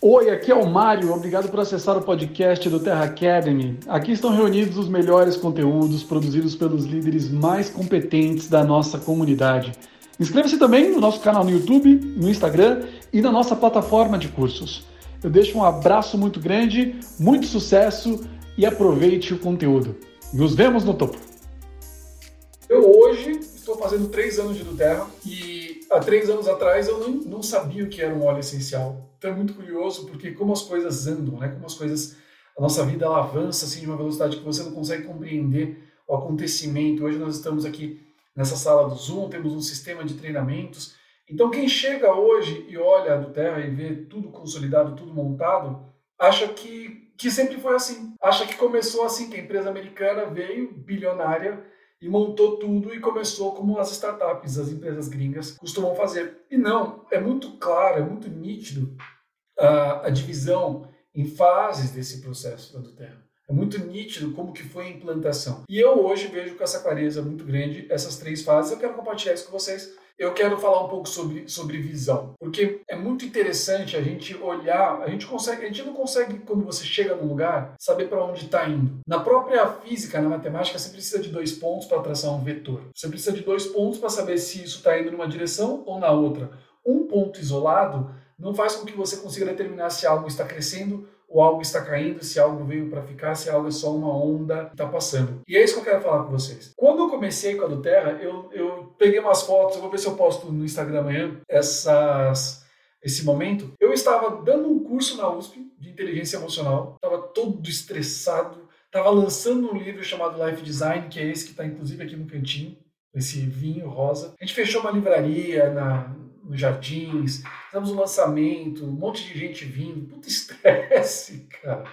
Oi, aqui é o Mário. Obrigado por acessar o podcast do Terra Academy. Aqui estão reunidos os melhores conteúdos produzidos pelos líderes mais competentes da nossa comunidade. Inscreva-se também no nosso canal no YouTube, no Instagram e na nossa plataforma de cursos. Eu deixo um abraço muito grande, muito sucesso e aproveite o conteúdo. Nos vemos no topo. Eu hoje estou fazendo três anos de Duterra e há três anos atrás eu não sabia o que era um óleo essencial. É muito curioso porque como as coisas andam, né? Como as coisas, a nossa vida ela avança assim de uma velocidade que você não consegue compreender o acontecimento. Hoje nós estamos aqui nessa sala do Zoom, temos um sistema de treinamentos. Então, quem chega hoje e olha do Terra e vê tudo consolidado, tudo montado, acha que, que sempre foi assim. Acha que começou assim, que a empresa americana veio bilionária e montou tudo e começou como as startups, as empresas gringas costumam fazer. E não, é muito claro, é muito nítido a, a divisão em fases desse processo da Terra. É muito nítido como que foi a implantação. E eu hoje vejo com essa clareza muito grande essas três fases. Eu quero compartilhar isso com vocês. Eu quero falar um pouco sobre, sobre visão, porque é muito interessante a gente olhar, a gente consegue, a gente não consegue quando você chega num lugar saber para onde está indo. Na própria física, na matemática, você precisa de dois pontos para traçar um vetor. Você precisa de dois pontos para saber se isso está indo numa direção ou na outra. Um ponto isolado não faz com que você consiga determinar se algo está crescendo ou algo está caindo, se algo veio para ficar, se algo é só uma onda que está passando. E é isso que eu quero falar com vocês. Quando eu comecei com a do Terra, eu, eu peguei umas fotos, eu vou ver se eu posto no Instagram amanhã essas, esse momento. Eu estava dando um curso na USP de inteligência emocional, estava todo estressado, estava lançando um livro chamado Life Design, que é esse que está inclusive aqui no cantinho, esse vinho rosa. A gente fechou uma livraria na, nos jardins, fizemos um lançamento, um monte de gente vindo, puta estresse, cara.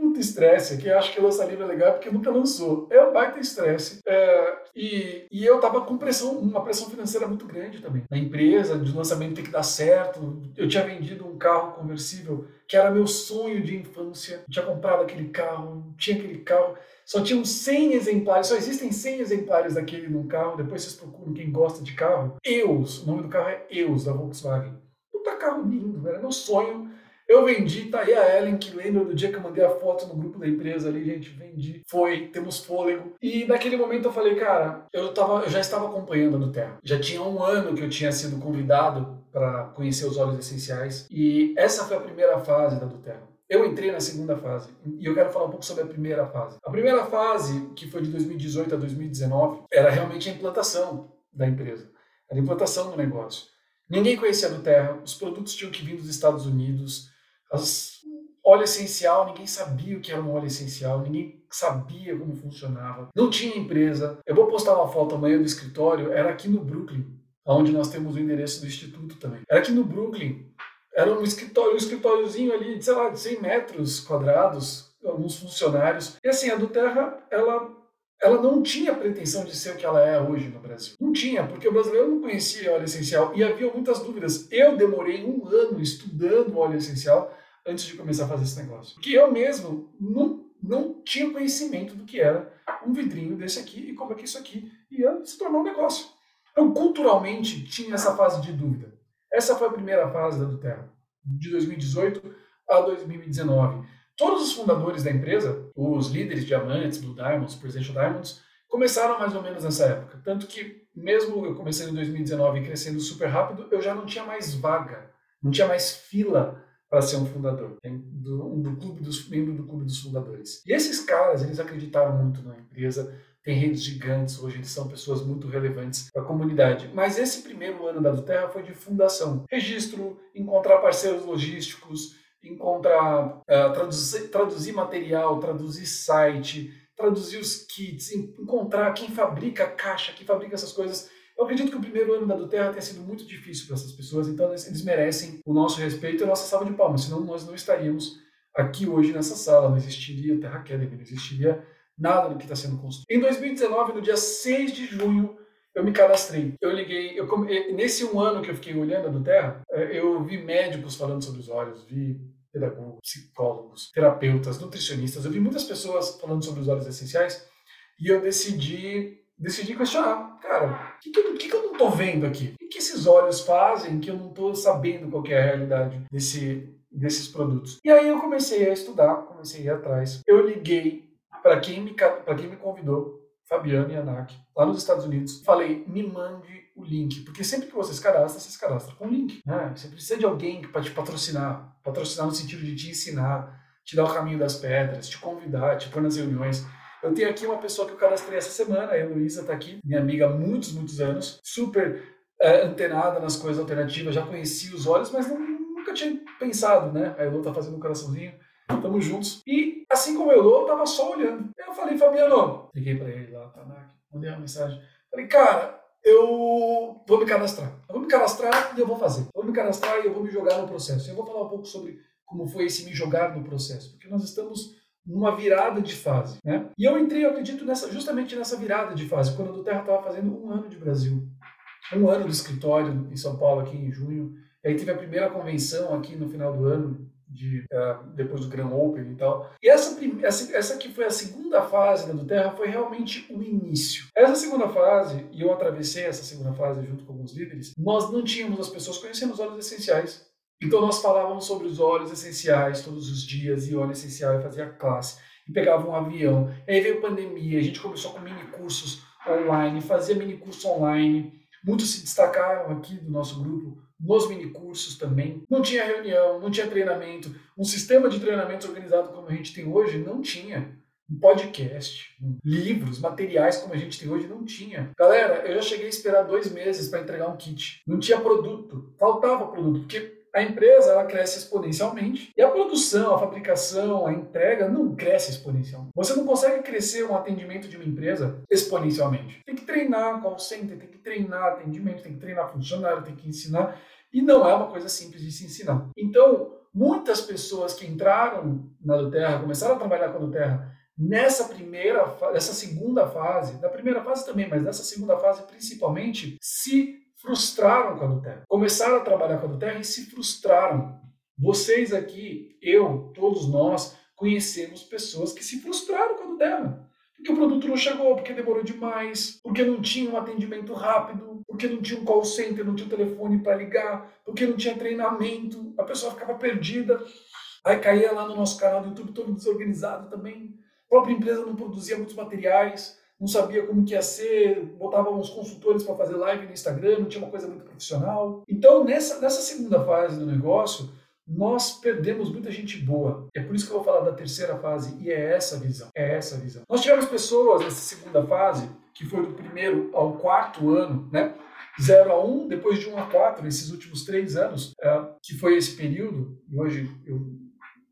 Puta estresse, que eu acho que lançar livro é legal porque nunca lançou. É um baita estresse. É, e, e eu tava com pressão, uma pressão financeira muito grande também. Na empresa, de lançamento tem que dar certo. Eu tinha vendido um carro conversível que era meu sonho de infância. Eu tinha comprado aquele carro, tinha aquele carro. Só tinham 100 exemplares, só existem 100 exemplares daquele num carro. Depois vocês procuram quem gosta de carro. Eus, o nome do carro é Eus, da Volkswagen. Puta carro lindo, era meu sonho. Eu vendi, tá aí a Ellen, que lembra do dia que eu mandei a foto no grupo da empresa ali, gente, vendi, foi, temos fôlego. E naquele momento eu falei, cara, eu, tava, eu já estava acompanhando no Terra. Já tinha um ano que eu tinha sido convidado para conhecer os óleos essenciais. E essa foi a primeira fase da do Terra. Eu entrei na segunda fase e eu quero falar um pouco sobre a primeira fase. A primeira fase, que foi de 2018 a 2019, era realmente a implantação da empresa, era a implantação do negócio. Ninguém conhecia a do Terra, os produtos tinham que vir dos Estados Unidos, as, óleo essencial, ninguém sabia o que era um óleo essencial, ninguém sabia como funcionava, não tinha empresa. Eu vou postar uma foto amanhã do escritório, era aqui no Brooklyn, onde nós temos o endereço do instituto também. Era aqui no Brooklyn, era um escritório, um escritóriozinho ali, de, sei lá, de 100 metros quadrados, alguns funcionários. E assim, a do Terra, ela, ela não tinha pretensão de ser o que ela é hoje no Brasil. Não tinha, porque o brasileiro não conhecia óleo essencial e havia muitas dúvidas. Eu demorei um ano estudando óleo essencial antes de começar a fazer esse negócio. Porque eu mesmo não, não tinha conhecimento do que era um vidrinho desse aqui e como é que isso aqui ia se tornar um negócio. Então, culturalmente, tinha essa fase de dúvida. Essa foi a primeira fase da Duterra, de 2018 a 2019. Todos os fundadores da empresa, os líderes diamantes, Blue Diamonds, Presidential Diamonds, começaram mais ou menos nessa época. Tanto que, mesmo eu comecei em 2019 e crescendo super rápido, eu já não tinha mais vaga, não tinha mais fila para ser um fundador, do, do clube dos membro do clube dos fundadores. E esses caras, eles acreditaram muito na empresa, tem redes gigantes, hoje eles são pessoas muito relevantes para a comunidade. Mas esse primeiro ano da Duterra foi de fundação. Registro, encontrar parceiros logísticos, encontrar, uh, traduzir, traduzir material, traduzir site, traduzir os kits, encontrar quem fabrica caixa, quem fabrica essas coisas. Eu acredito que o primeiro ano da Duterra tenha sido muito difícil para essas pessoas, então eles merecem o nosso respeito e a nossa salva de palmas, senão nós não estaríamos aqui hoje nessa sala, não existiria Terra Academy, não existiria nada do que está sendo construído. Em 2019, no dia 6 de junho, eu me cadastrei. Eu liguei, eu, nesse um ano que eu fiquei olhando do Terra, é, eu vi médicos falando sobre os olhos, vi pedagogos, psicólogos, terapeutas, nutricionistas, eu vi muitas pessoas falando sobre os olhos essenciais e eu decidi decidi questionar. Cara, o que, que, que, eu não estou vendo aqui? O que, esses olhos fazem que eu não estou sabendo qual é a realidade desse, desses produtos? E aí eu comecei a estudar, comecei a ir atrás. Eu liguei para quem, me, quem me convidou, Fabiano e Anak, lá nos Estados Unidos. Falei, me mande o link, porque sempre que você se cadastra, você se cadastra com link. Né? Você precisa de alguém para te patrocinar, patrocinar no sentido de te ensinar, te dar o caminho das pedras, te convidar, te pôr nas reuniões. Eu tenho aqui uma pessoa que eu cadastrei essa semana, a Heloísa está aqui, minha amiga há muitos, muitos anos, super é, antenada nas coisas alternativas, já conhecia os olhos, mas não, nunca tinha pensado, né? A Elo está fazendo um coraçãozinho, estamos juntos. E assim como a Elo, eu tava só olhando. Eu falei, Fabiano, liguei para ele mandei uma mensagem. Falei, cara, eu vou me cadastrar. Eu vou me cadastrar e eu vou fazer. Eu vou me cadastrar e eu vou me jogar no processo. Eu vou falar um pouco sobre como foi esse me jogar no processo, porque nós estamos numa virada de fase. Né? E eu entrei, eu acredito, nessa, justamente nessa virada de fase, quando a do Terra estava fazendo um ano de Brasil. Um ano do escritório em São Paulo, aqui em junho. Aí teve a primeira convenção aqui no final do ano, de, uh, depois do Grand Open e tal. E essa, essa, essa que foi a segunda fase da do Terra foi realmente o início. Essa segunda fase, e eu atravessei essa segunda fase junto com alguns líderes, nós não tínhamos as pessoas conhecendo os óleos essenciais. Então nós falávamos sobre os óleos essenciais todos os dias, e óleo essencial e fazia classe, e pegava um avião. Aí veio pandemia, a gente começou com mini cursos online, fazia mini curso online. Muitos se destacaram aqui do nosso grupo nos mini cursos também. Não tinha reunião, não tinha treinamento. Um sistema de treinamento organizado como a gente tem hoje não tinha. Um podcast, um livros, materiais como a gente tem hoje não tinha. Galera, eu já cheguei a esperar dois meses para entregar um kit. Não tinha produto, faltava produto, porque a empresa ela cresce exponencialmente e a produção, a fabricação, a entrega não cresce exponencialmente. Você não consegue crescer um atendimento de uma empresa exponencialmente. Tem que treinar call center, tem que treinar atendimento, tem que treinar funcionário, tem que ensinar. E não é uma coisa simples de se ensinar. Então, muitas pessoas que entraram na Duterra, começaram a trabalhar com a Duterra nessa primeira, nessa segunda fase, da primeira fase também, mas nessa segunda fase principalmente, se frustraram com a Duterra. Começaram a trabalhar com a Duterra e se frustraram. Vocês aqui, eu, todos nós, conhecemos pessoas que se frustraram com a Duterra. Porque o produto não chegou, porque demorou demais, porque não tinha um atendimento rápido, porque não tinha um call center, não tinha um telefone para ligar, porque não tinha treinamento, a pessoa ficava perdida. Aí caía lá no nosso canal do YouTube todo desorganizado também. A própria empresa não produzia muitos materiais, não sabia como que ia ser, botava uns consultores para fazer live no Instagram, não tinha uma coisa muito profissional. Então, nessa, nessa segunda fase do negócio, nós perdemos muita gente boa. É por isso que eu vou falar da terceira fase, e é essa a visão. É essa visão. Nós tivemos pessoas nessa segunda fase, que foi do primeiro ao quarto ano, né? 0 a 1, um, depois de 1 um a 4, esses últimos três anos, é, que foi esse período, e hoje eu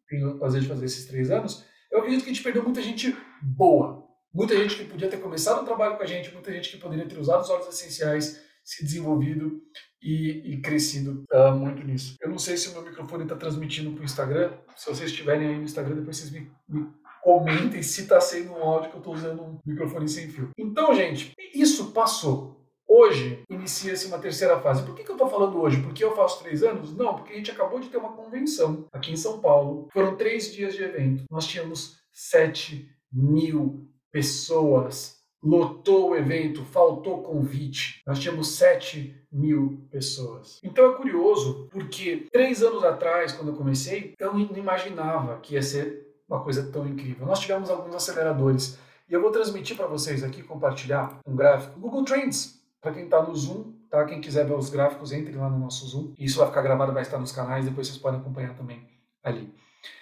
tenho o prazer de fazer esses três anos, eu acredito que a gente perdeu muita gente boa. Muita gente que podia ter começado o trabalho com a gente, muita gente que poderia ter usado os óleos essenciais, se desenvolvido e, e crescido uh, muito nisso. Eu não sei se o meu microfone está transmitindo para o Instagram. Se vocês estiverem aí no Instagram, depois vocês me, me comentem se está sendo um áudio que eu estou usando um microfone sem fio. Então, gente, isso passou. Hoje inicia-se uma terceira fase. Por que, que eu estou falando hoje? Porque eu faço três anos? Não, porque a gente acabou de ter uma convenção aqui em São Paulo. Foram três dias de evento. Nós tínhamos 7 mil pessoas, lotou o evento, faltou convite. Nós tínhamos 7 mil pessoas. Então é curioso, porque três anos atrás, quando eu comecei, eu não imaginava que ia ser uma coisa tão incrível. Nós tivemos alguns aceleradores. E eu vou transmitir para vocês aqui, compartilhar um gráfico. Google Trends, para quem está no Zoom, tá? Quem quiser ver os gráficos, entre lá no nosso Zoom. Isso vai ficar gravado, vai estar nos canais, depois vocês podem acompanhar também ali.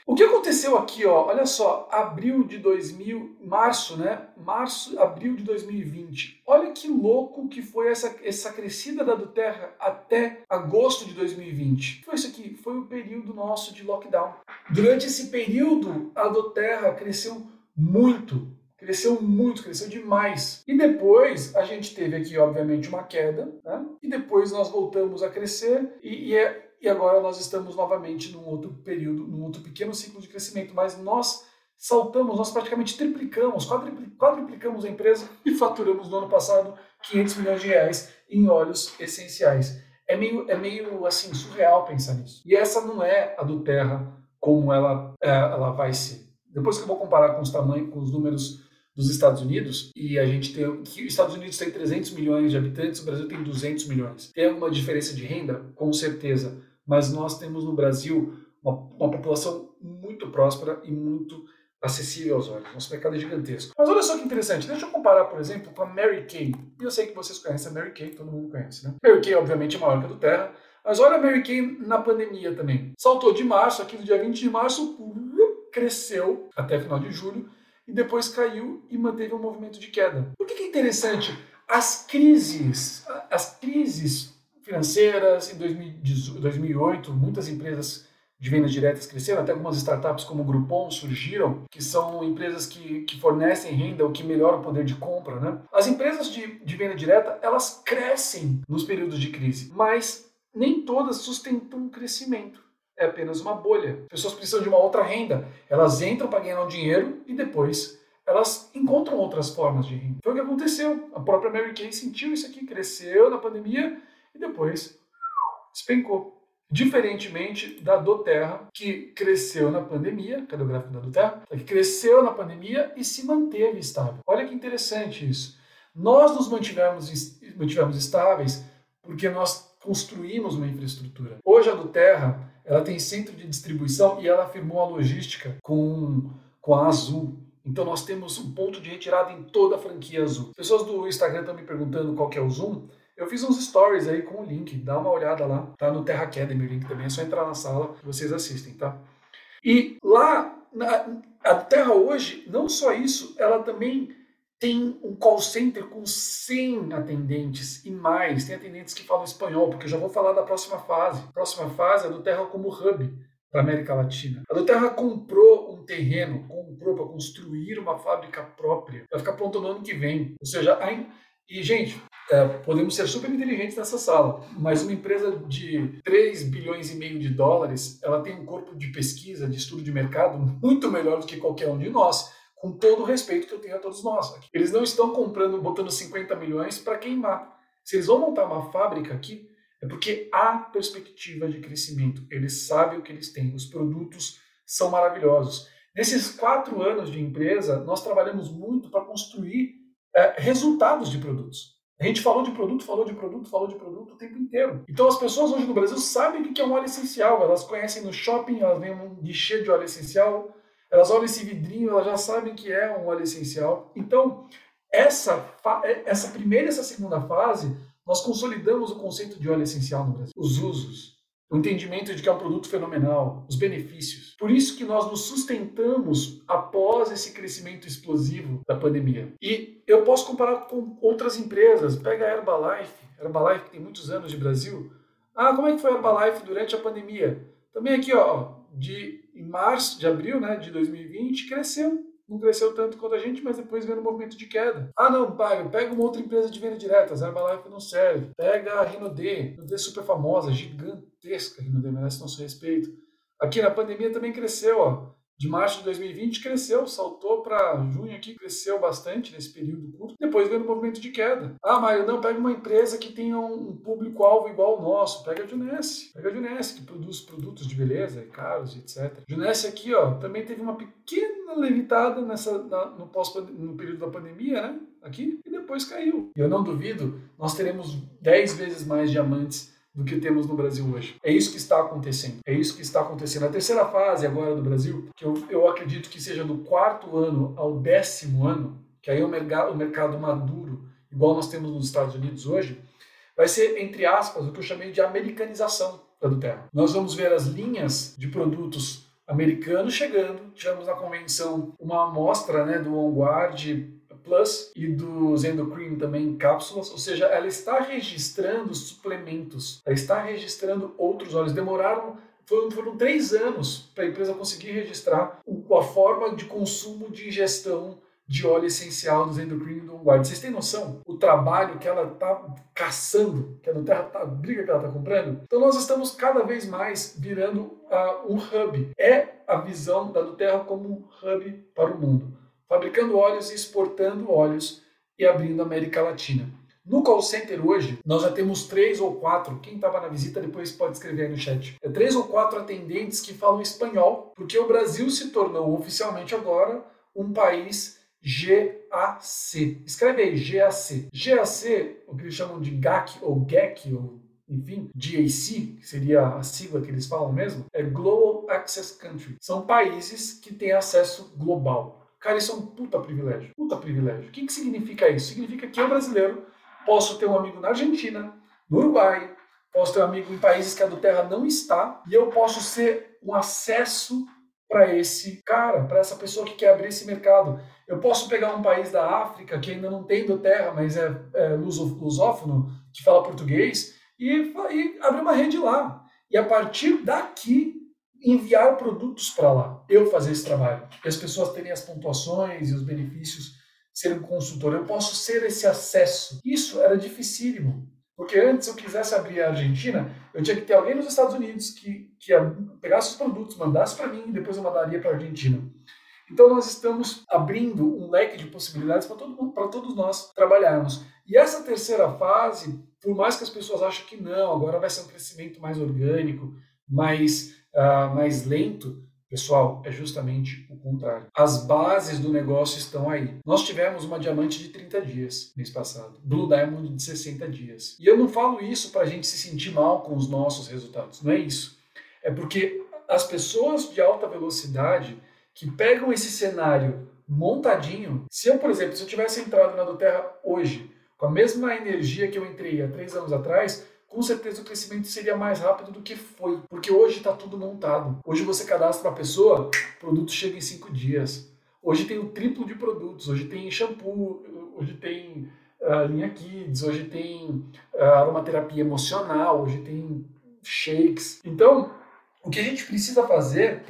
O que aconteceu aqui, ó, olha só, abril de 2000, março, né? Março, abril de 2020. Olha que louco que foi essa, essa crescida da Terra até agosto de 2020. Foi isso aqui, foi o período nosso de lockdown. Durante esse período, a Terra cresceu muito, cresceu muito, cresceu demais. E depois a gente teve aqui, obviamente, uma queda, né? E depois nós voltamos a crescer e, e é e agora nós estamos novamente num outro período, num outro pequeno ciclo de crescimento, mas nós saltamos, nós praticamente triplicamos, quadriplicamos a empresa e faturamos no ano passado 500 milhões de reais em óleos essenciais. É meio, é meio assim surreal pensar nisso. E essa não é a do Terra como ela, é, ela vai ser. Depois que eu vou comparar com os tamanhos, com os números dos Estados Unidos e a gente tem que os Estados Unidos tem 300 milhões de habitantes, o Brasil tem 200 milhões. Tem alguma diferença de renda? Com certeza, mas nós temos no Brasil uma, uma população muito próspera e muito acessível aos olhos. Nosso mercado é gigantesco. Mas olha só que interessante. Deixa eu comparar, por exemplo, com a Mary Kay. E eu sei que vocês conhecem a Mary Kay, todo mundo conhece, né? Mary Kay, obviamente, é maior que a do Terra. Mas olha a Mary Kay na pandemia também. Saltou de março, aqui no dia 20 de março, cresceu até final de julho e depois caiu e manteve um movimento de queda. Por que, que é interessante? As crises, as crises financeiras em 2008, muitas empresas de vendas diretas cresceram, até algumas startups como o Groupon surgiram, que são empresas que, que fornecem renda ou que melhoram o poder de compra. Né? As empresas de, de venda direta, elas crescem nos períodos de crise, mas nem todas sustentam o crescimento. É apenas uma bolha. As pessoas precisam de uma outra renda. Elas entram para ganhar um dinheiro e depois elas encontram outras formas de renda. Foi o que aconteceu. A própria Mary Kay sentiu isso aqui, cresceu na pandemia e depois despencou. Diferentemente da do Terra, que cresceu na pandemia, cadê o gráfico da do Terra? Que cresceu na pandemia e se manteve estável. Olha que interessante isso. Nós nos mantivemos, mantivemos estáveis porque nós construímos uma infraestrutura. Hoje a do Terra ela tem centro de distribuição e ela firmou a logística com, com a Azul. Então nós temos um ponto de retirada em toda a franquia Azul. Pessoas do Instagram estão me perguntando qual que é o Zoom. Eu fiz uns stories aí com o link, dá uma olhada lá, tá no Terra Academy o link também, é só entrar na sala que vocês assistem, tá? E lá, na, a Terra hoje, não só isso, ela também tem um call center com 100 atendentes e mais. Tem atendentes que falam espanhol, porque eu já vou falar da próxima fase. A próxima fase é do Terra como hub para América Latina. A do Terra comprou um terreno, comprou para construir uma fábrica própria, vai ficar pronto no ano que vem. Ou seja, e, gente, é, podemos ser super inteligentes nessa sala, mas uma empresa de 3 bilhões e meio de dólares, ela tem um corpo de pesquisa, de estudo de mercado muito melhor do que qualquer um de nós, com todo o respeito que eu tenho a todos nós. Aqui. Eles não estão comprando, botando 50 milhões para queimar. Se eles vão montar uma fábrica aqui, é porque há perspectiva de crescimento. Eles sabem o que eles têm. Os produtos são maravilhosos. Nesses quatro anos de empresa, nós trabalhamos muito para construir é, resultados de produtos. A gente falou de produto, falou de produto, falou de produto o tempo inteiro. Então as pessoas hoje no Brasil sabem o que é um óleo essencial. Elas conhecem no shopping, elas veem um guichê de óleo essencial, elas olham esse vidrinho, elas já sabem que é um óleo essencial. Então, essa, essa primeira e essa segunda fase, nós consolidamos o conceito de óleo essencial no Brasil. Os usos, o entendimento de que é um produto fenomenal, os benefícios. Por isso que nós nos sustentamos após esse crescimento explosivo da pandemia. E eu posso comparar com outras empresas. Pega a Herbalife, Herbalife que tem muitos anos de Brasil. Ah, como é que foi a Herbalife durante a pandemia? Também aqui, ó, de março, de abril, né, de 2020, cresceu não cresceu tanto quanto a gente, mas depois veio no movimento de queda. Ah, não, paga, pega uma outra empresa de venda direta, a Herbalife não serve. Pega a Rinode, Rinode super famosa, gigantesca, Rinode merece nosso respeito. Aqui na pandemia também cresceu, ó de março de 2020 cresceu, saltou para junho aqui, cresceu bastante nesse período curto, depois veio no movimento de queda. Ah, Mário, não, pega uma empresa que tenha um público-alvo igual ao nosso, pega a Junesse, pega a Junesse, que produz produtos de beleza, caros, etc. Junesse aqui, ó, também teve uma pequena levitada nessa, na, no, pós, no período da pandemia, né, aqui, e depois caiu. E eu não duvido, nós teremos 10 vezes mais diamantes do que temos no Brasil hoje. É isso que está acontecendo. É isso que está acontecendo. A terceira fase agora do Brasil, que eu, eu acredito que seja do quarto ano ao décimo ano, que aí é o mercado, o mercado maduro, igual nós temos nos Estados Unidos hoje, vai ser, entre aspas, o que eu chamei de americanização da Terra. Nós vamos ver as linhas de produtos americanos chegando. Tivemos na convenção uma amostra né, do OnGuard Plus e do Zendocrine também em cápsulas, ou seja, ela está registrando suplementos, ela está registrando outros óleos. Demoraram foram, foram três anos para a empresa conseguir registrar a forma de consumo de ingestão de óleo essencial do Endocrine do Guard. Vocês têm noção? O trabalho que ela está caçando, que a Nuterra tá, a briga que ela está comprando? Então nós estamos cada vez mais virando uh, um hub. É a visão da Nuterra como um hub para o mundo fabricando óleos e exportando óleos e abrindo a América Latina. No call center hoje, nós já temos três ou quatro, quem estava na visita depois pode escrever aí no chat, é três ou quatro atendentes que falam espanhol, porque o Brasil se tornou oficialmente agora um país GAC. Escreve aí, GAC. GAC, o que eles chamam de GAC ou GAC, ou enfim, GAC, que seria a sigla que eles falam mesmo, é Global Access Country. São países que têm acesso global. Cara, isso é um puta privilégio. Puta privilégio. O que, que significa isso? Significa que eu, brasileiro, posso ter um amigo na Argentina, no Uruguai, posso ter um amigo em países que a do Terra não está, e eu posso ser um acesso para esse cara, para essa pessoa que quer abrir esse mercado. Eu posso pegar um país da África que ainda não tem do Terra, mas é, é lusófono, que fala português, e, e abrir uma rede lá. E a partir daqui, enviar produtos para lá. Eu fazer esse trabalho. E as pessoas terem as pontuações e os benefícios, serem consultor. Eu posso ser esse acesso. Isso era dificílimo. Porque antes, se eu quisesse abrir a Argentina, eu tinha que ter alguém nos Estados Unidos que, que pegasse os produtos, mandasse para mim e depois eu mandaria para a Argentina. Então, nós estamos abrindo um leque de possibilidades para todo, todos nós trabalharmos. E essa terceira fase, por mais que as pessoas achem que não, agora vai ser um crescimento mais orgânico, mais, uh, mais lento, Pessoal, é justamente o contrário. As bases do negócio estão aí. Nós tivemos uma diamante de 30 dias mês passado, Blue Diamond de 60 dias. E eu não falo isso para a gente se sentir mal com os nossos resultados, não é isso. É porque as pessoas de alta velocidade que pegam esse cenário montadinho, se eu, por exemplo, se eu tivesse entrado na do Terra hoje, com a mesma energia que eu entrei há três anos atrás, com certeza o crescimento seria mais rápido do que foi, porque hoje está tudo montado. Hoje você cadastra uma pessoa, o produto chega em cinco dias. Hoje tem o triplo de produtos, hoje tem shampoo, hoje tem uh, linha kids, hoje tem uh, aromaterapia emocional, hoje tem shakes. Então, o que a gente precisa fazer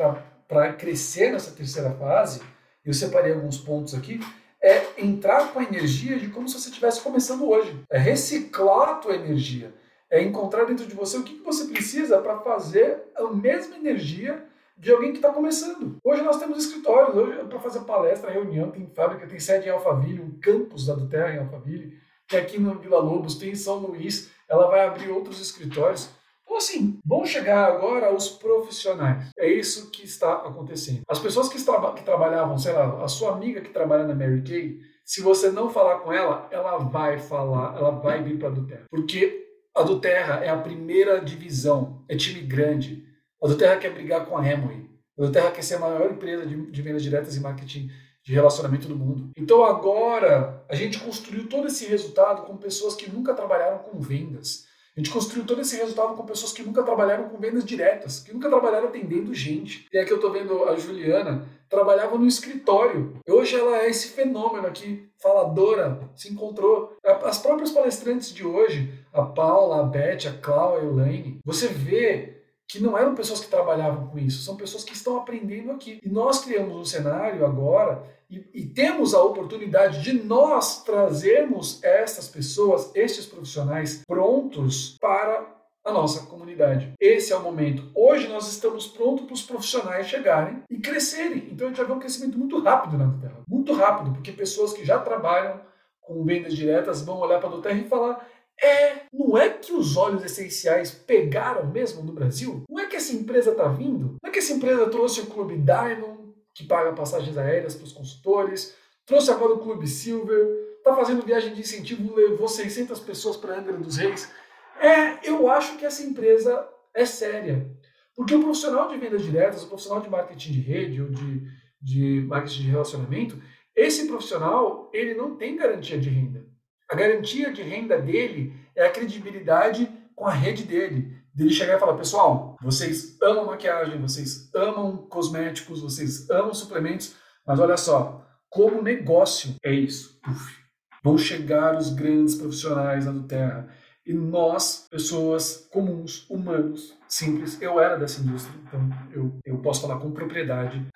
para crescer nessa terceira fase, eu separei alguns pontos aqui, é entrar com a energia de como se você estivesse começando hoje. É reciclar a tua energia é encontrar dentro de você o que, você precisa para fazer a mesma energia de alguém que está começando. Hoje nós temos escritórios, hoje para fazer palestra, reunião, tem fábrica, tem sede em Alphaville, um campus da Duterra em Alphaville, que aqui no Vila Lobos tem em São Luís, ela vai abrir outros escritórios. Então, assim, vão chegar agora os profissionais. É isso que está acontecendo. As pessoas que, traba que trabalhavam, sei lá, a sua amiga que trabalha na Mary Kay, se você não falar com ela, ela vai falar, ela vai vir para a Duterra. Porque a do Terra é a primeira divisão, é time grande. A do Terra quer brigar com a Amway. A do Terra quer ser a maior empresa de, de vendas diretas e marketing de relacionamento do mundo. Então agora a gente construiu todo esse resultado com pessoas que nunca trabalharam com vendas. A gente construiu todo esse resultado com pessoas que nunca trabalharam com vendas diretas, que nunca trabalharam atendendo gente. E aqui eu estou vendo a Juliana, trabalhava no escritório. Hoje ela é esse fenômeno aqui, faladora, se encontrou. As próprias palestrantes de hoje, a Paula, a Beth, a Cláudia, a Elaine, você vê que não eram pessoas que trabalhavam com isso, são pessoas que estão aprendendo aqui. E nós criamos um cenário agora e, e, temos a oportunidade de nós trazermos essas pessoas, estes profissionais prontos para a nossa comunidade. Esse é o momento. Hoje nós estamos prontos para os profissionais chegarem e crescerem. Então a gente vai ver um crescimento muito rápido na Terra. Muito rápido, porque pessoas que já trabalham com vendas diretas vão olhar para a Terra e falar: é, não é que os óleos essenciais pegaram mesmo no Brasil? Não é que essa empresa está vindo? Não é que essa empresa trouxe o Clube Diamond, que paga passagens aéreas para os consultores, trouxe agora o Clube Silver, está fazendo viagem de incentivo, levou 600 pessoas para Angra dos Reis. É, eu acho que essa empresa é séria. Porque o profissional de vendas diretas, o profissional de marketing de rede ou de, de marketing de relacionamento, esse profissional, ele não tem garantia de renda. A garantia de renda dele é a credibilidade com a rede dele. Dele chegar e falar, pessoal, vocês amam maquiagem, vocês amam cosméticos, vocês amam suplementos, mas olha só, como negócio é isso. Uf, vão chegar os grandes profissionais da Terra. E nós, pessoas comuns, humanos, simples, eu era dessa indústria, então eu, eu posso falar com propriedade.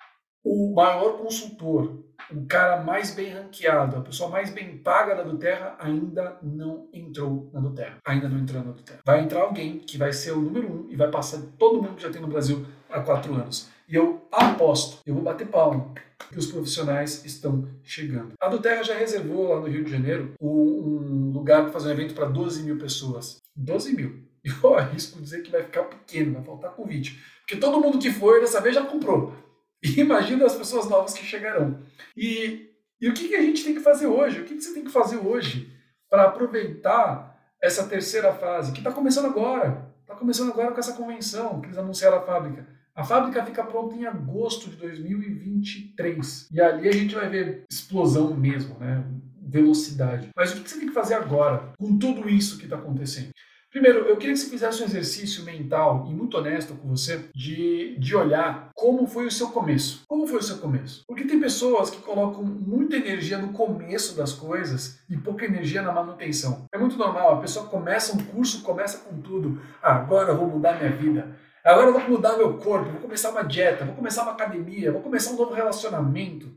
O maior consultor o cara mais bem ranqueado, a pessoa mais bem paga do Terra ainda não entrou na Terra. Ainda não entrou na Terra. Vai entrar alguém que vai ser o número um e vai passar todo mundo que já tem no Brasil há quatro anos. E eu aposto, eu vou bater palma, que os profissionais estão chegando. A do Terra já reservou lá no Rio de Janeiro um lugar para fazer um evento para 12 mil pessoas. 12 mil. Eu arrisco dizer que vai ficar pequeno, vai faltar convite. Porque todo mundo que foi dessa vez já comprou. E imagina as pessoas novas que chegarão. E E o que, que a gente tem que fazer hoje? O que, que você tem que fazer hoje para aproveitar essa terceira fase, que está começando agora? Está começando agora com essa convenção que eles anunciaram a fábrica. A fábrica fica pronta em agosto de 2023. E ali a gente vai ver explosão mesmo, né? Velocidade. Mas o que você tem que fazer agora com tudo isso que está acontecendo? Primeiro, eu queria que você fizesse um exercício mental e muito honesto com você de, de olhar como foi o seu começo. Como foi o seu começo? Porque tem pessoas que colocam muita energia no começo das coisas e pouca energia na manutenção. É muito normal, a pessoa começa um curso, começa com tudo. Ah, agora eu vou mudar minha vida. Agora eu vou mudar meu corpo, vou começar uma dieta, vou começar uma academia, vou começar um novo relacionamento.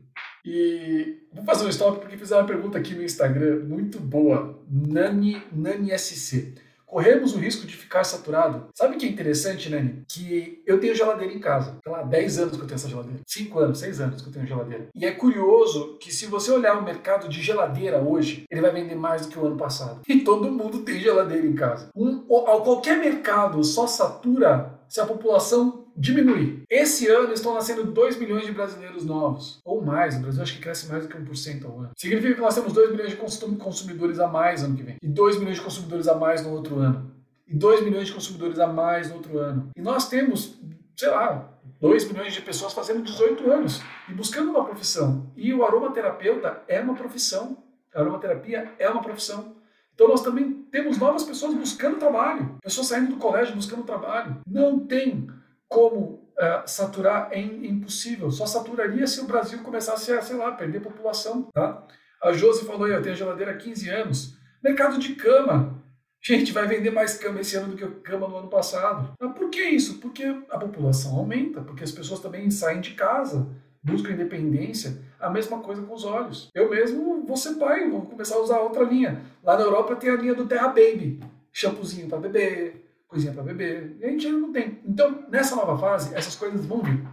E vou fazer um stop porque fizeram uma pergunta aqui no Instagram muito boa, Nani, Nani SC corremos o risco de ficar saturado. Sabe o que é interessante, Nani? Que eu tenho geladeira em casa. Sei lá, 10 anos que eu tenho essa geladeira. 5 anos, 6 anos que eu tenho geladeira. E é curioso que se você olhar o mercado de geladeira hoje, ele vai vender mais do que o ano passado. E todo mundo tem geladeira em casa. Um, qualquer mercado só satura se a população diminuir. Esse ano estão nascendo 2 milhões de brasileiros novos, ou mais. O Brasil acho que cresce mais do que 1% ao ano. Significa que nós temos 2 milhões de consumidores a mais ano que vem, e 2 milhões de consumidores a mais no outro ano, e 2 milhões de consumidores a mais no outro ano. E nós temos, sei lá, 2 milhões de pessoas fazendo 18 anos e buscando uma profissão. E o aromaterapeuta é uma profissão. A aromaterapia é uma profissão. Então nós também temos novas pessoas buscando trabalho, pessoas saindo do colégio buscando trabalho. Não tem como uh, saturar é impossível. Só saturaria se o Brasil começasse a, sei lá, perder população. Tá? A Josi falou eu tenho geladeira há 15 anos. Mercado de cama. Gente, vai vender mais cama esse ano do que cama no ano passado. Mas por que isso? Porque a população aumenta, porque as pessoas também saem de casa, buscam independência. A mesma coisa com os olhos. Eu mesmo vou ser pai, vou começar a usar outra linha. Lá na Europa tem a linha do Terra Baby. Shampoozinho para bebê, coisinha para beber. E a gente ainda não tem. Então, nessa nova fase, essas coisas vão vir.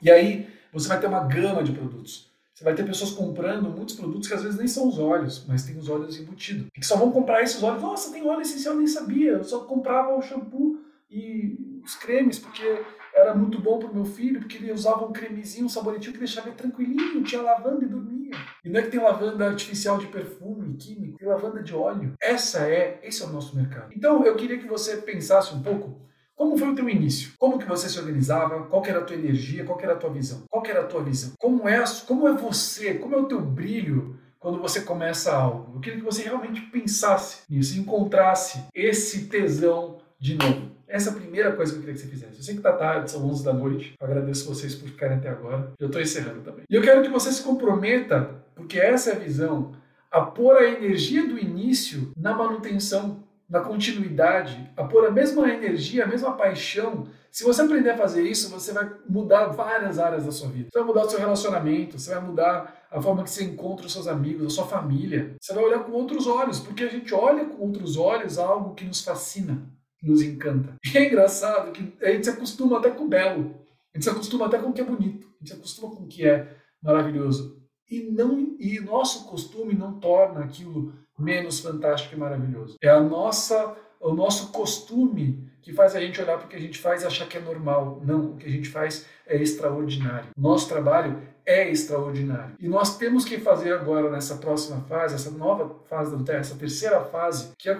E aí, você vai ter uma gama de produtos. Você vai ter pessoas comprando muitos produtos que às vezes nem são os óleos, mas tem os óleos embutidos. E que só vão comprar esses óleos. Nossa, tem óleo essencial, eu nem sabia. Eu só comprava o shampoo e os cremes, porque era muito bom para o meu filho, porque ele usava um cremezinho, um sabonetinho que deixava ele tranquilinho, tinha lavanda e dormia. E não é que tem lavanda artificial de perfume, químico, tem lavanda de óleo. Essa é, esse é o nosso mercado. Então eu queria que você pensasse um pouco como foi o teu início? Como que você se organizava? Qual era a tua energia? Qual era a tua visão? Qual era a tua visão? Como é, como é você? Como é o teu brilho quando você começa algo? Eu queria que você realmente pensasse nisso, encontrasse esse tesão de novo. Essa é a primeira coisa que eu queria que você fizesse. Eu sei que tá tarde, são 11 da noite. Eu agradeço vocês por ficarem até agora. Eu estou encerrando também. E eu quero que você se comprometa, porque essa é a visão, a pôr a energia do início na manutenção, na continuidade, a pôr a mesma energia, a mesma paixão. Se você aprender a fazer isso, você vai mudar várias áreas da sua vida. Você vai mudar o seu relacionamento, você vai mudar a forma que você encontra os seus amigos, a sua família. Você vai olhar com outros olhos, porque a gente olha com outros olhos algo que nos fascina nos encanta. E é engraçado que a gente se acostuma até com o belo, a gente se acostuma até com o que é bonito, a gente se acostuma com o que é maravilhoso. E, não, e nosso costume não torna aquilo menos fantástico e maravilhoso. É a nossa, o nosso costume que faz a gente olhar para o que a gente faz e achar que é normal. Não, o que a gente faz é extraordinário. Nosso trabalho é extraordinário. E nós temos que fazer agora, nessa próxima fase, essa nova fase da essa terceira fase que a,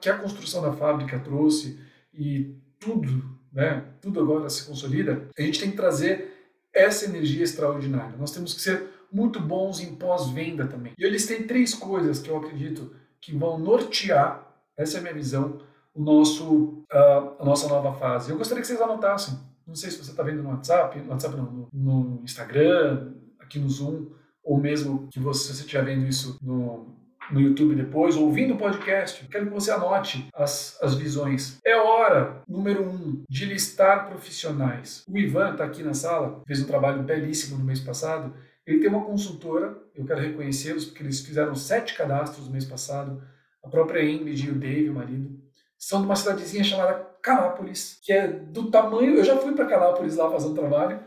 que a construção da fábrica trouxe e tudo, né, tudo agora se consolida, a gente tem que trazer essa energia extraordinária. Nós temos que ser muito bons em pós-venda também. E eles têm três coisas que eu acredito que vão nortear, essa é a minha visão, o nosso, uh, a nossa nova fase. Eu gostaria que vocês anotassem não sei se você está vendo no WhatsApp, no WhatsApp não, no, no, Instagram, aqui no Zoom, ou mesmo que você, se você estiver vendo isso no, no YouTube depois, ouvindo o podcast, quero que você anote as, as visões. É hora, número um, de listar profissionais. O Ivan está aqui na sala, fez um trabalho belíssimo no mês passado. Ele tem uma consultora, eu quero reconhecê-los, porque eles fizeram sete cadastros no mês passado. A própria Ingrid e o Dave, o marido, são de uma cidadezinha chamada Canápolis, que é do tamanho. Eu já fui para Canápolis lá fazer um trabalho.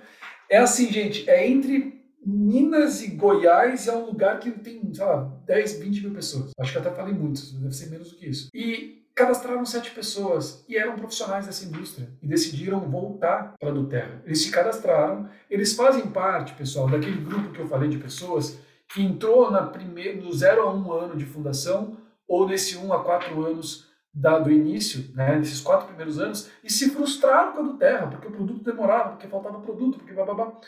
É assim, gente, é entre Minas e Goiás, é um lugar que tem, sei lá, 10, 20 mil pessoas. Acho que até falei muitos, deve ser menos do que isso. E cadastraram sete pessoas e eram profissionais dessa indústria e decidiram voltar para a do Terra. Eles se cadastraram, eles fazem parte, pessoal, daquele grupo que eu falei de pessoas que entrou na primeira, no 0 a 1 ano de fundação ou nesse 1 a 4 anos da, do início, né, nesses quatro primeiros anos, e se frustraram com a do Terra, porque o produto demorava, porque faltava produto, porque bababá.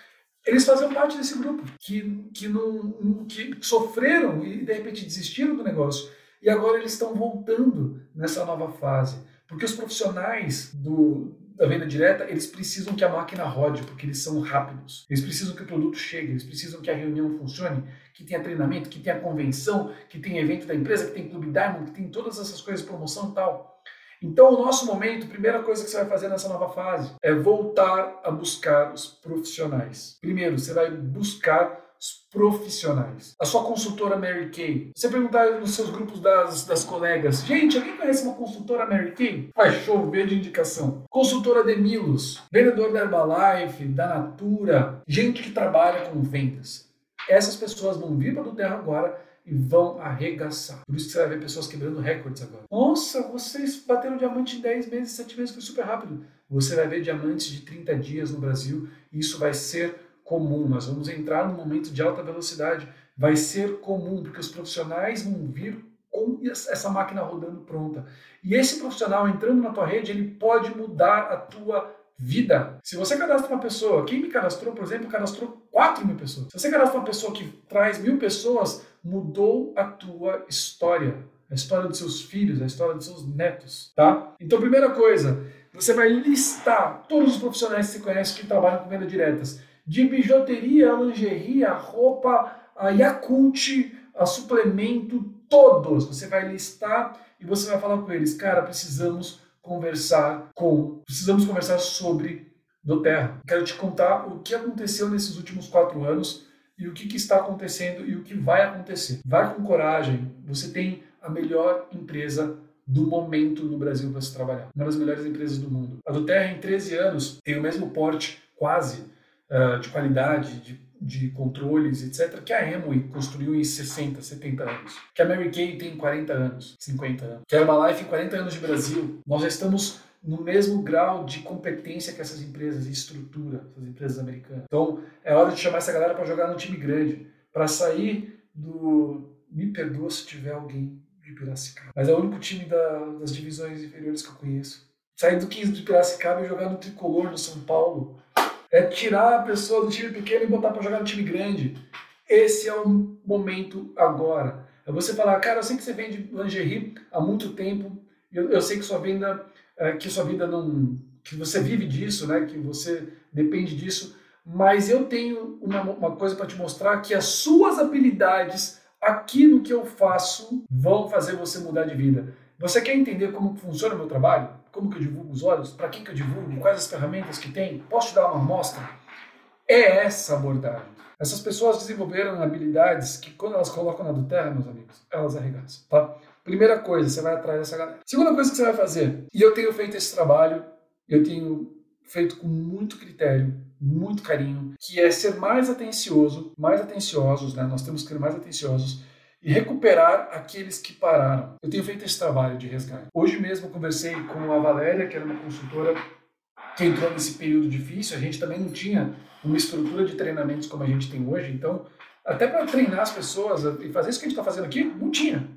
Eles faziam parte desse grupo que, que, não, que sofreram e de repente desistiram do negócio. E agora eles estão voltando nessa nova fase. Porque os profissionais do, da venda direta, eles precisam que a máquina rode, porque eles são rápidos. Eles precisam que o produto chegue, eles precisam que a reunião funcione, que tenha treinamento, que tenha convenção, que tenha evento da empresa, que tenha clube Diamond, que tenha todas essas coisas, promoção e tal. Então, o nosso momento, a primeira coisa que você vai fazer nessa nova fase é voltar a buscar os profissionais. Primeiro, você vai buscar profissionais. A sua consultora Mary Kay. Você perguntar nos seus grupos das, das colegas, gente, alguém conhece uma consultora Mary Kay? Vai chover de indicação. Consultora Demilos, vendedor da Herbalife, da Natura, gente que trabalha com vendas. Essas pessoas vão vir para o Terra agora e vão arregaçar. Por isso que você vai ver pessoas quebrando recordes agora. Nossa, vocês bateram diamante em 10 meses, 7 meses, foi super rápido. Você vai ver diamantes de 30 dias no Brasil e isso vai ser comum. Nós vamos entrar num momento de alta velocidade. Vai ser comum, porque os profissionais vão vir com essa máquina rodando pronta. E esse profissional entrando na tua rede, ele pode mudar a tua vida. Se você cadastra uma pessoa, quem me cadastrou, por exemplo, cadastrou 4 mil pessoas. Se você cadastra uma pessoa que traz mil pessoas, mudou a tua história. A história dos seus filhos, a história dos seus netos, tá? Então, primeira coisa, você vai listar todos os profissionais que você conhece que trabalham com venda diretas. De bijuteria, a lingerie, a roupa, a Yakult, a suplemento, todos. Você vai listar e você vai falar com eles, cara, precisamos conversar com, precisamos conversar sobre do Terra. Quero te contar o que aconteceu nesses últimos quatro anos e o que, que, está acontecendo e o que vai acontecer. Vai com coragem, você tem a melhor empresa do momento no Brasil para se trabalhar. Uma das melhores empresas do mundo. A do Terra, em 13 anos, tem o mesmo porte, quase, uh, de qualidade, de, de, controles, etc., que a Amway construiu em 60, 70 anos. Que a Mary Kay tem 40 anos, 50 anos. Que a Herbalife, em 40 anos de Brasil, nós já estamos no mesmo grau de competência que essas empresas e estrutura, essas empresas americanas. Então, é hora de chamar essa galera para jogar no time grande, para sair do. Me perdoa se tiver alguém de Piracicaba, mas é o único time da, das divisões inferiores que eu conheço. Sair do 15 de Piracicaba e jogar no tricolor no São Paulo. É tirar a pessoa do time pequeno e botar para jogar no time grande. Esse é o momento agora. É você falar, cara, eu sei que você vende lingerie há muito tempo, eu, eu sei que sua venda é, que sua vida não. que você vive disso, né? que você depende disso, mas eu tenho uma, uma coisa para te mostrar que as suas habilidades aqui no que eu faço vão fazer você mudar de vida. Você quer entender como funciona o meu trabalho? Como que eu divulgo os olhos? Para quem que eu divulgo? Quais as ferramentas que tem? Posso te dar uma amostra? É essa abordagem. Essas pessoas desenvolveram habilidades que quando elas colocam na do terra, meus amigos, elas arregaçam, tá? Primeira coisa, você vai atrás dessa galera. Segunda coisa que você vai fazer, e eu tenho feito esse trabalho, eu tenho feito com muito critério, muito carinho, que é ser mais atencioso, mais atenciosos, né? Nós temos que ser mais atenciosos e recuperar aqueles que pararam. Eu tenho feito esse trabalho de resgate. Hoje mesmo conversei com a Valéria, que era uma consultora que entrou nesse período difícil. A gente também não tinha uma estrutura de treinamentos como a gente tem hoje, então até para treinar as pessoas e fazer isso que a gente está fazendo aqui, não tinha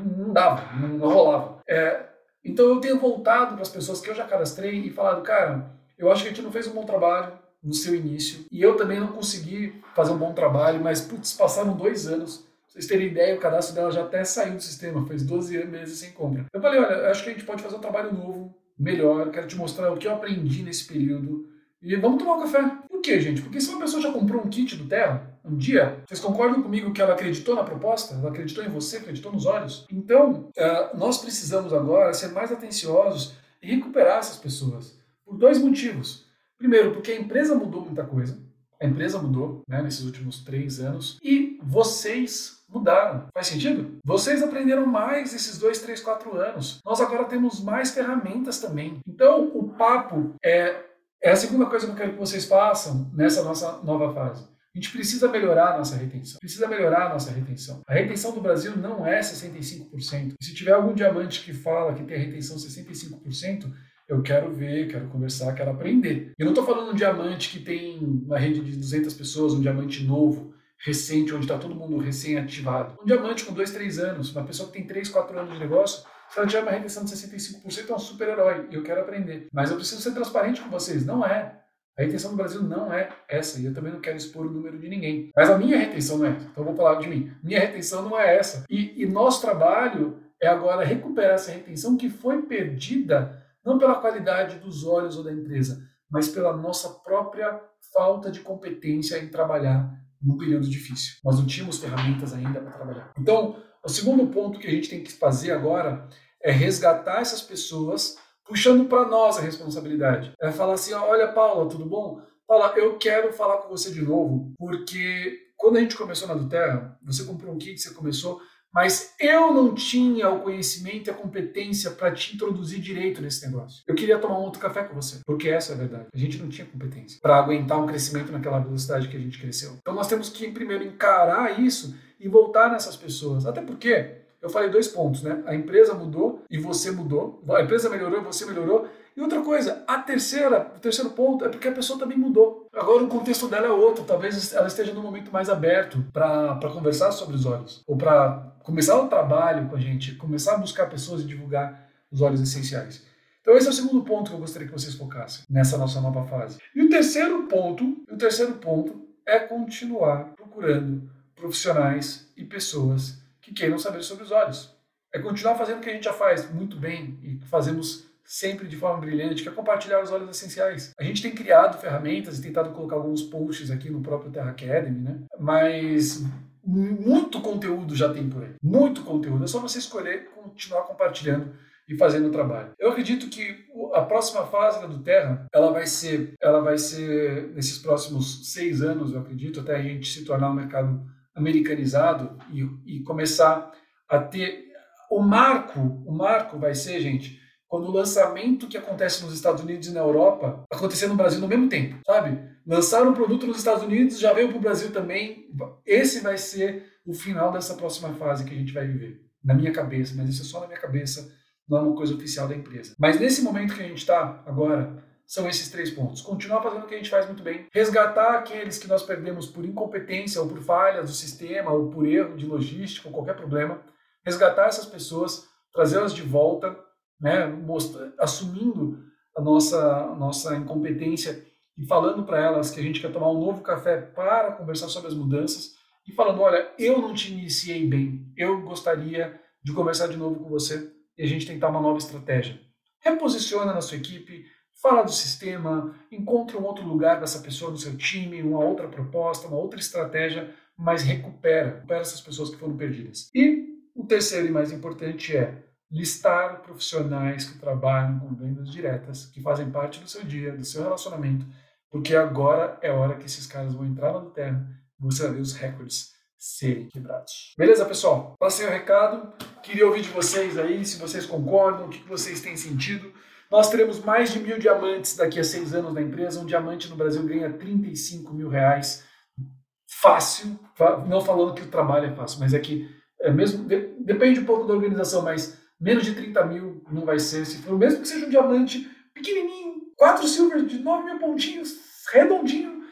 não dava, não, não rolava. É, então eu tenho voltado para as pessoas que eu já cadastrei e falado, cara, eu acho que a gente não fez um bom trabalho no seu início e eu também não consegui fazer um bom trabalho, mas putz, passaram dois anos. Vocês terem ideia, o cadastro dela já até saiu do sistema, fez 12 meses sem compra. Eu falei, olha, acho que a gente pode fazer um trabalho novo, melhor, quero te mostrar o que eu aprendi nesse período e vamos tomar um café. Por quê, gente? Porque se uma pessoa já comprou um kit do Terra, um dia, vocês concordam comigo que ela acreditou na proposta? Ela acreditou em você, acreditou nos olhos? Então, uh, nós precisamos agora ser mais atenciosos e recuperar essas pessoas. Por dois motivos. Primeiro, porque a empresa mudou muita coisa. A empresa mudou né, nesses últimos três anos. E vocês mudaram. Faz sentido? Vocês aprenderam mais esses dois, três, quatro anos. Nós agora temos mais ferramentas também. Então, o papo é, é a segunda coisa que eu quero que vocês façam nessa nossa nova fase. A gente precisa melhorar a nossa retenção. Precisa melhorar a nossa retenção. A retenção do Brasil não é 65%. E se tiver algum diamante que fala que tem a retenção 65%, eu quero ver, quero conversar, quero aprender. Eu não estou falando de um diamante que tem uma rede de 200 pessoas, um diamante novo, recente, onde está todo mundo recém-ativado. Um diamante com 2, 3 anos, uma pessoa que tem 3, 4 anos de negócio, se ela tiver uma retenção de 65%, é um super-herói. E eu quero aprender. Mas eu preciso ser transparente com vocês. Não é. A retenção do Brasil não é essa, e eu também não quero expor o número de ninguém. Mas a minha retenção não é essa, então vou falar de mim. Minha retenção não é essa. E, e nosso trabalho é agora recuperar essa retenção que foi perdida, não pela qualidade dos olhos ou da empresa, mas pela nossa própria falta de competência em trabalhar num período difícil. Nós não tínhamos ferramentas ainda para trabalhar. Então, o segundo ponto que a gente tem que fazer agora é resgatar essas pessoas puxando para nós a responsabilidade. É falar assim: olha, Paula, tudo bom? Paula, eu quero falar com você de novo, porque quando a gente começou na do Terra, você comprou um kit, você começou, mas eu não tinha o conhecimento e a competência para te introduzir direito nesse negócio. Eu queria tomar um outro café com você, porque essa é a verdade. A gente não tinha competência para aguentar um crescimento naquela velocidade que a gente cresceu. Então nós temos que primeiro encarar isso e voltar nessas pessoas. Até porque eu falei dois pontos, né? A empresa mudou e você mudou. A empresa melhorou e você melhorou. E outra coisa, a terceira, o terceiro ponto é porque a pessoa também mudou. Agora o contexto dela é outro. Talvez ela esteja num momento mais aberto para conversar sobre os olhos. Ou para começar o trabalho com a gente, começar a buscar pessoas e divulgar os olhos essenciais. Então esse é o segundo ponto que eu gostaria que vocês focassem nessa nossa nova fase. E o terceiro ponto, o terceiro ponto é continuar procurando profissionais e pessoas que queiram saber sobre os olhos. É continuar fazendo o que a gente já faz muito bem e fazemos sempre de forma brilhante, que é compartilhar os olhos essenciais. A gente tem criado ferramentas e tentado colocar alguns posts aqui no próprio Terra Academy, né? Mas muito conteúdo já tem por aí. Muito conteúdo. É só você escolher continuar compartilhando e fazendo o trabalho. Eu acredito que a próxima fase do Terra, ela vai ser, ela vai ser nesses próximos seis anos, eu acredito, até a gente se tornar um mercado americanizado e, e começar a ter o marco, o marco vai ser, gente, quando o lançamento que acontece nos Estados Unidos e na Europa acontecer no Brasil no mesmo tempo, sabe? Lançar um produto nos Estados Unidos, já veio para o Brasil também. Esse vai ser o final dessa próxima fase que a gente vai viver. Na minha cabeça, mas isso é só na minha cabeça, não é uma coisa oficial da empresa. Mas nesse momento que a gente está agora, são esses três pontos. Continuar fazendo o que a gente faz muito bem. Resgatar aqueles que nós perdemos por incompetência ou por falhas do sistema ou por erro de logística ou qualquer problema. Resgatar essas pessoas, trazê-las de volta, né, assumindo a nossa, a nossa incompetência e falando para elas que a gente quer tomar um novo café para conversar sobre as mudanças e falando, olha, eu não te iniciei bem, eu gostaria de conversar de novo com você e a gente tentar uma nova estratégia. Reposiciona na sua equipe, fala do sistema, encontre um outro lugar dessa pessoa no seu time, uma outra proposta, uma outra estratégia, mas recupera, recupera essas pessoas que foram perdidas. E o terceiro e mais importante é listar profissionais que trabalham com vendas diretas, que fazem parte do seu dia, do seu relacionamento, porque agora é hora que esses caras vão entrar na Terra e você vai ver os recordes serem quebrados. Beleza, pessoal? Passei o recado. Queria ouvir de vocês aí, se vocês concordam, o que vocês têm sentido. Nós teremos mais de mil diamantes daqui a seis anos na empresa. Um diamante no Brasil ganha 35 mil reais. Fácil, não falando que o trabalho é fácil, mas é que é mesmo depende um pouco da organização, mas menos de 30 mil não vai ser. Se for mesmo que seja um diamante pequenininho, quatro silvers de 9 mil pontinhos, redondinho,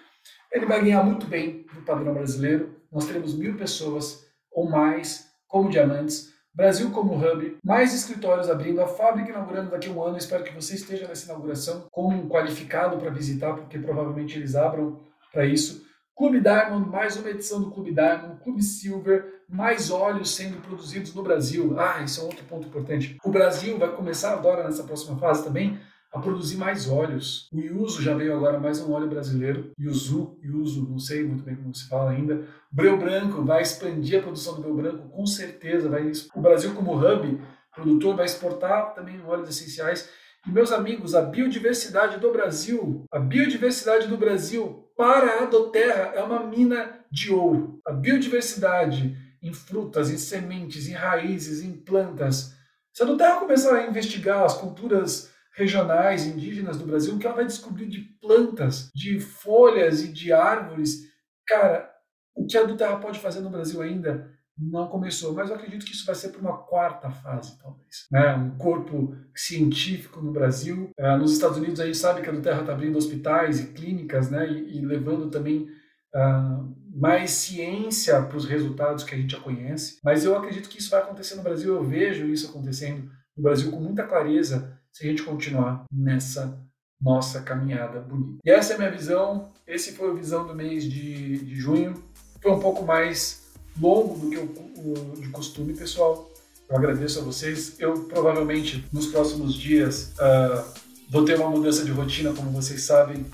ele vai ganhar muito bem no padrão brasileiro. Nós teremos mil pessoas ou mais como diamantes Brasil como hub, mais escritórios abrindo, a fábrica inaugurando daqui a um ano. Espero que você esteja nessa inauguração como qualificado para visitar, porque provavelmente eles abram para isso. Clube Diamond, mais uma edição do Clube Diamond, Clube Silver, mais óleos sendo produzidos no Brasil. Ah, isso é outro ponto importante. O Brasil vai começar agora nessa próxima fase também a produzir mais óleos. O Yuzu já veio agora mais um óleo brasileiro, Yuzu, Yuzu, não sei muito bem como se fala ainda. Breu Branco vai expandir a produção do Breu Branco, com certeza. Vai, o Brasil como hub produtor vai exportar também óleos essenciais. Meus amigos, a biodiversidade do Brasil, a biodiversidade do Brasil para a Doterra é uma mina de ouro. A biodiversidade em frutas, em sementes, em raízes, em plantas. Se a Doterra começar a investigar as culturas regionais indígenas do Brasil, que ela vai descobrir de plantas, de folhas e de árvores. Cara, o que a Duterra pode fazer no Brasil ainda não começou, mas eu acredito que isso vai ser para uma quarta fase, talvez. Né? Um corpo científico no Brasil. Uh, nos Estados Unidos, a gente sabe que a Duterra está abrindo hospitais e clínicas, né? E, e, levando também uh, mais ciência para os resultados que a gente já conhece. Mas eu acredito que isso vai acontecer no Brasil, eu vejo isso acontecendo no Brasil com muita clareza se a gente continuar nessa nossa caminhada bonita. E essa é a minha visão, esse foi a visão do mês de, de junho. Foi um pouco mais longo do que o, o de costume, pessoal. Eu agradeço a vocês. Eu provavelmente nos próximos dias uh, vou ter uma mudança de rotina, como vocês sabem,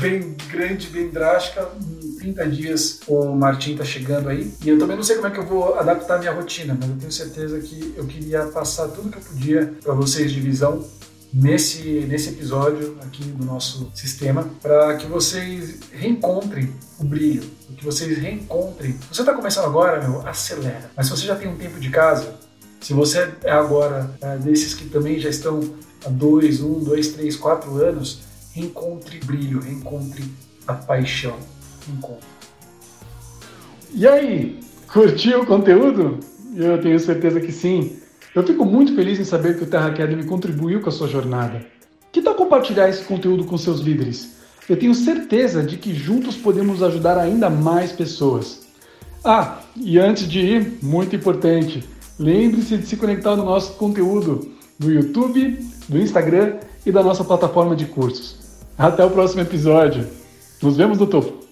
bem grande, bem drástica. Em 30 dias o Martim está chegando aí. E eu também não sei como é que eu vou adaptar a minha rotina, mas eu tenho certeza que eu queria passar tudo que eu podia para vocês de visão nesse, nesse episódio aqui do nosso sistema para que vocês reencontrem o brilho, que vocês reencontrem. Você está começando agora, meu, acelera. Mas se você já tem um tempo de casa, se você é agora é, desses que também já estão há dois, um, dois, três, quatro anos, reencontre brilho, reencontre a paixão. Reencontre. E aí, curtiu o conteúdo? Eu tenho certeza que sim. Eu fico muito feliz em saber que o Terra Academy contribuiu com a sua jornada. Que tal compartilhar esse conteúdo com seus líderes? Eu tenho certeza de que juntos podemos ajudar ainda mais pessoas. Ah, e antes de ir, muito importante, lembre-se de se conectar no nosso conteúdo no YouTube, do Instagram e da nossa plataforma de cursos. Até o próximo episódio. Nos vemos no topo.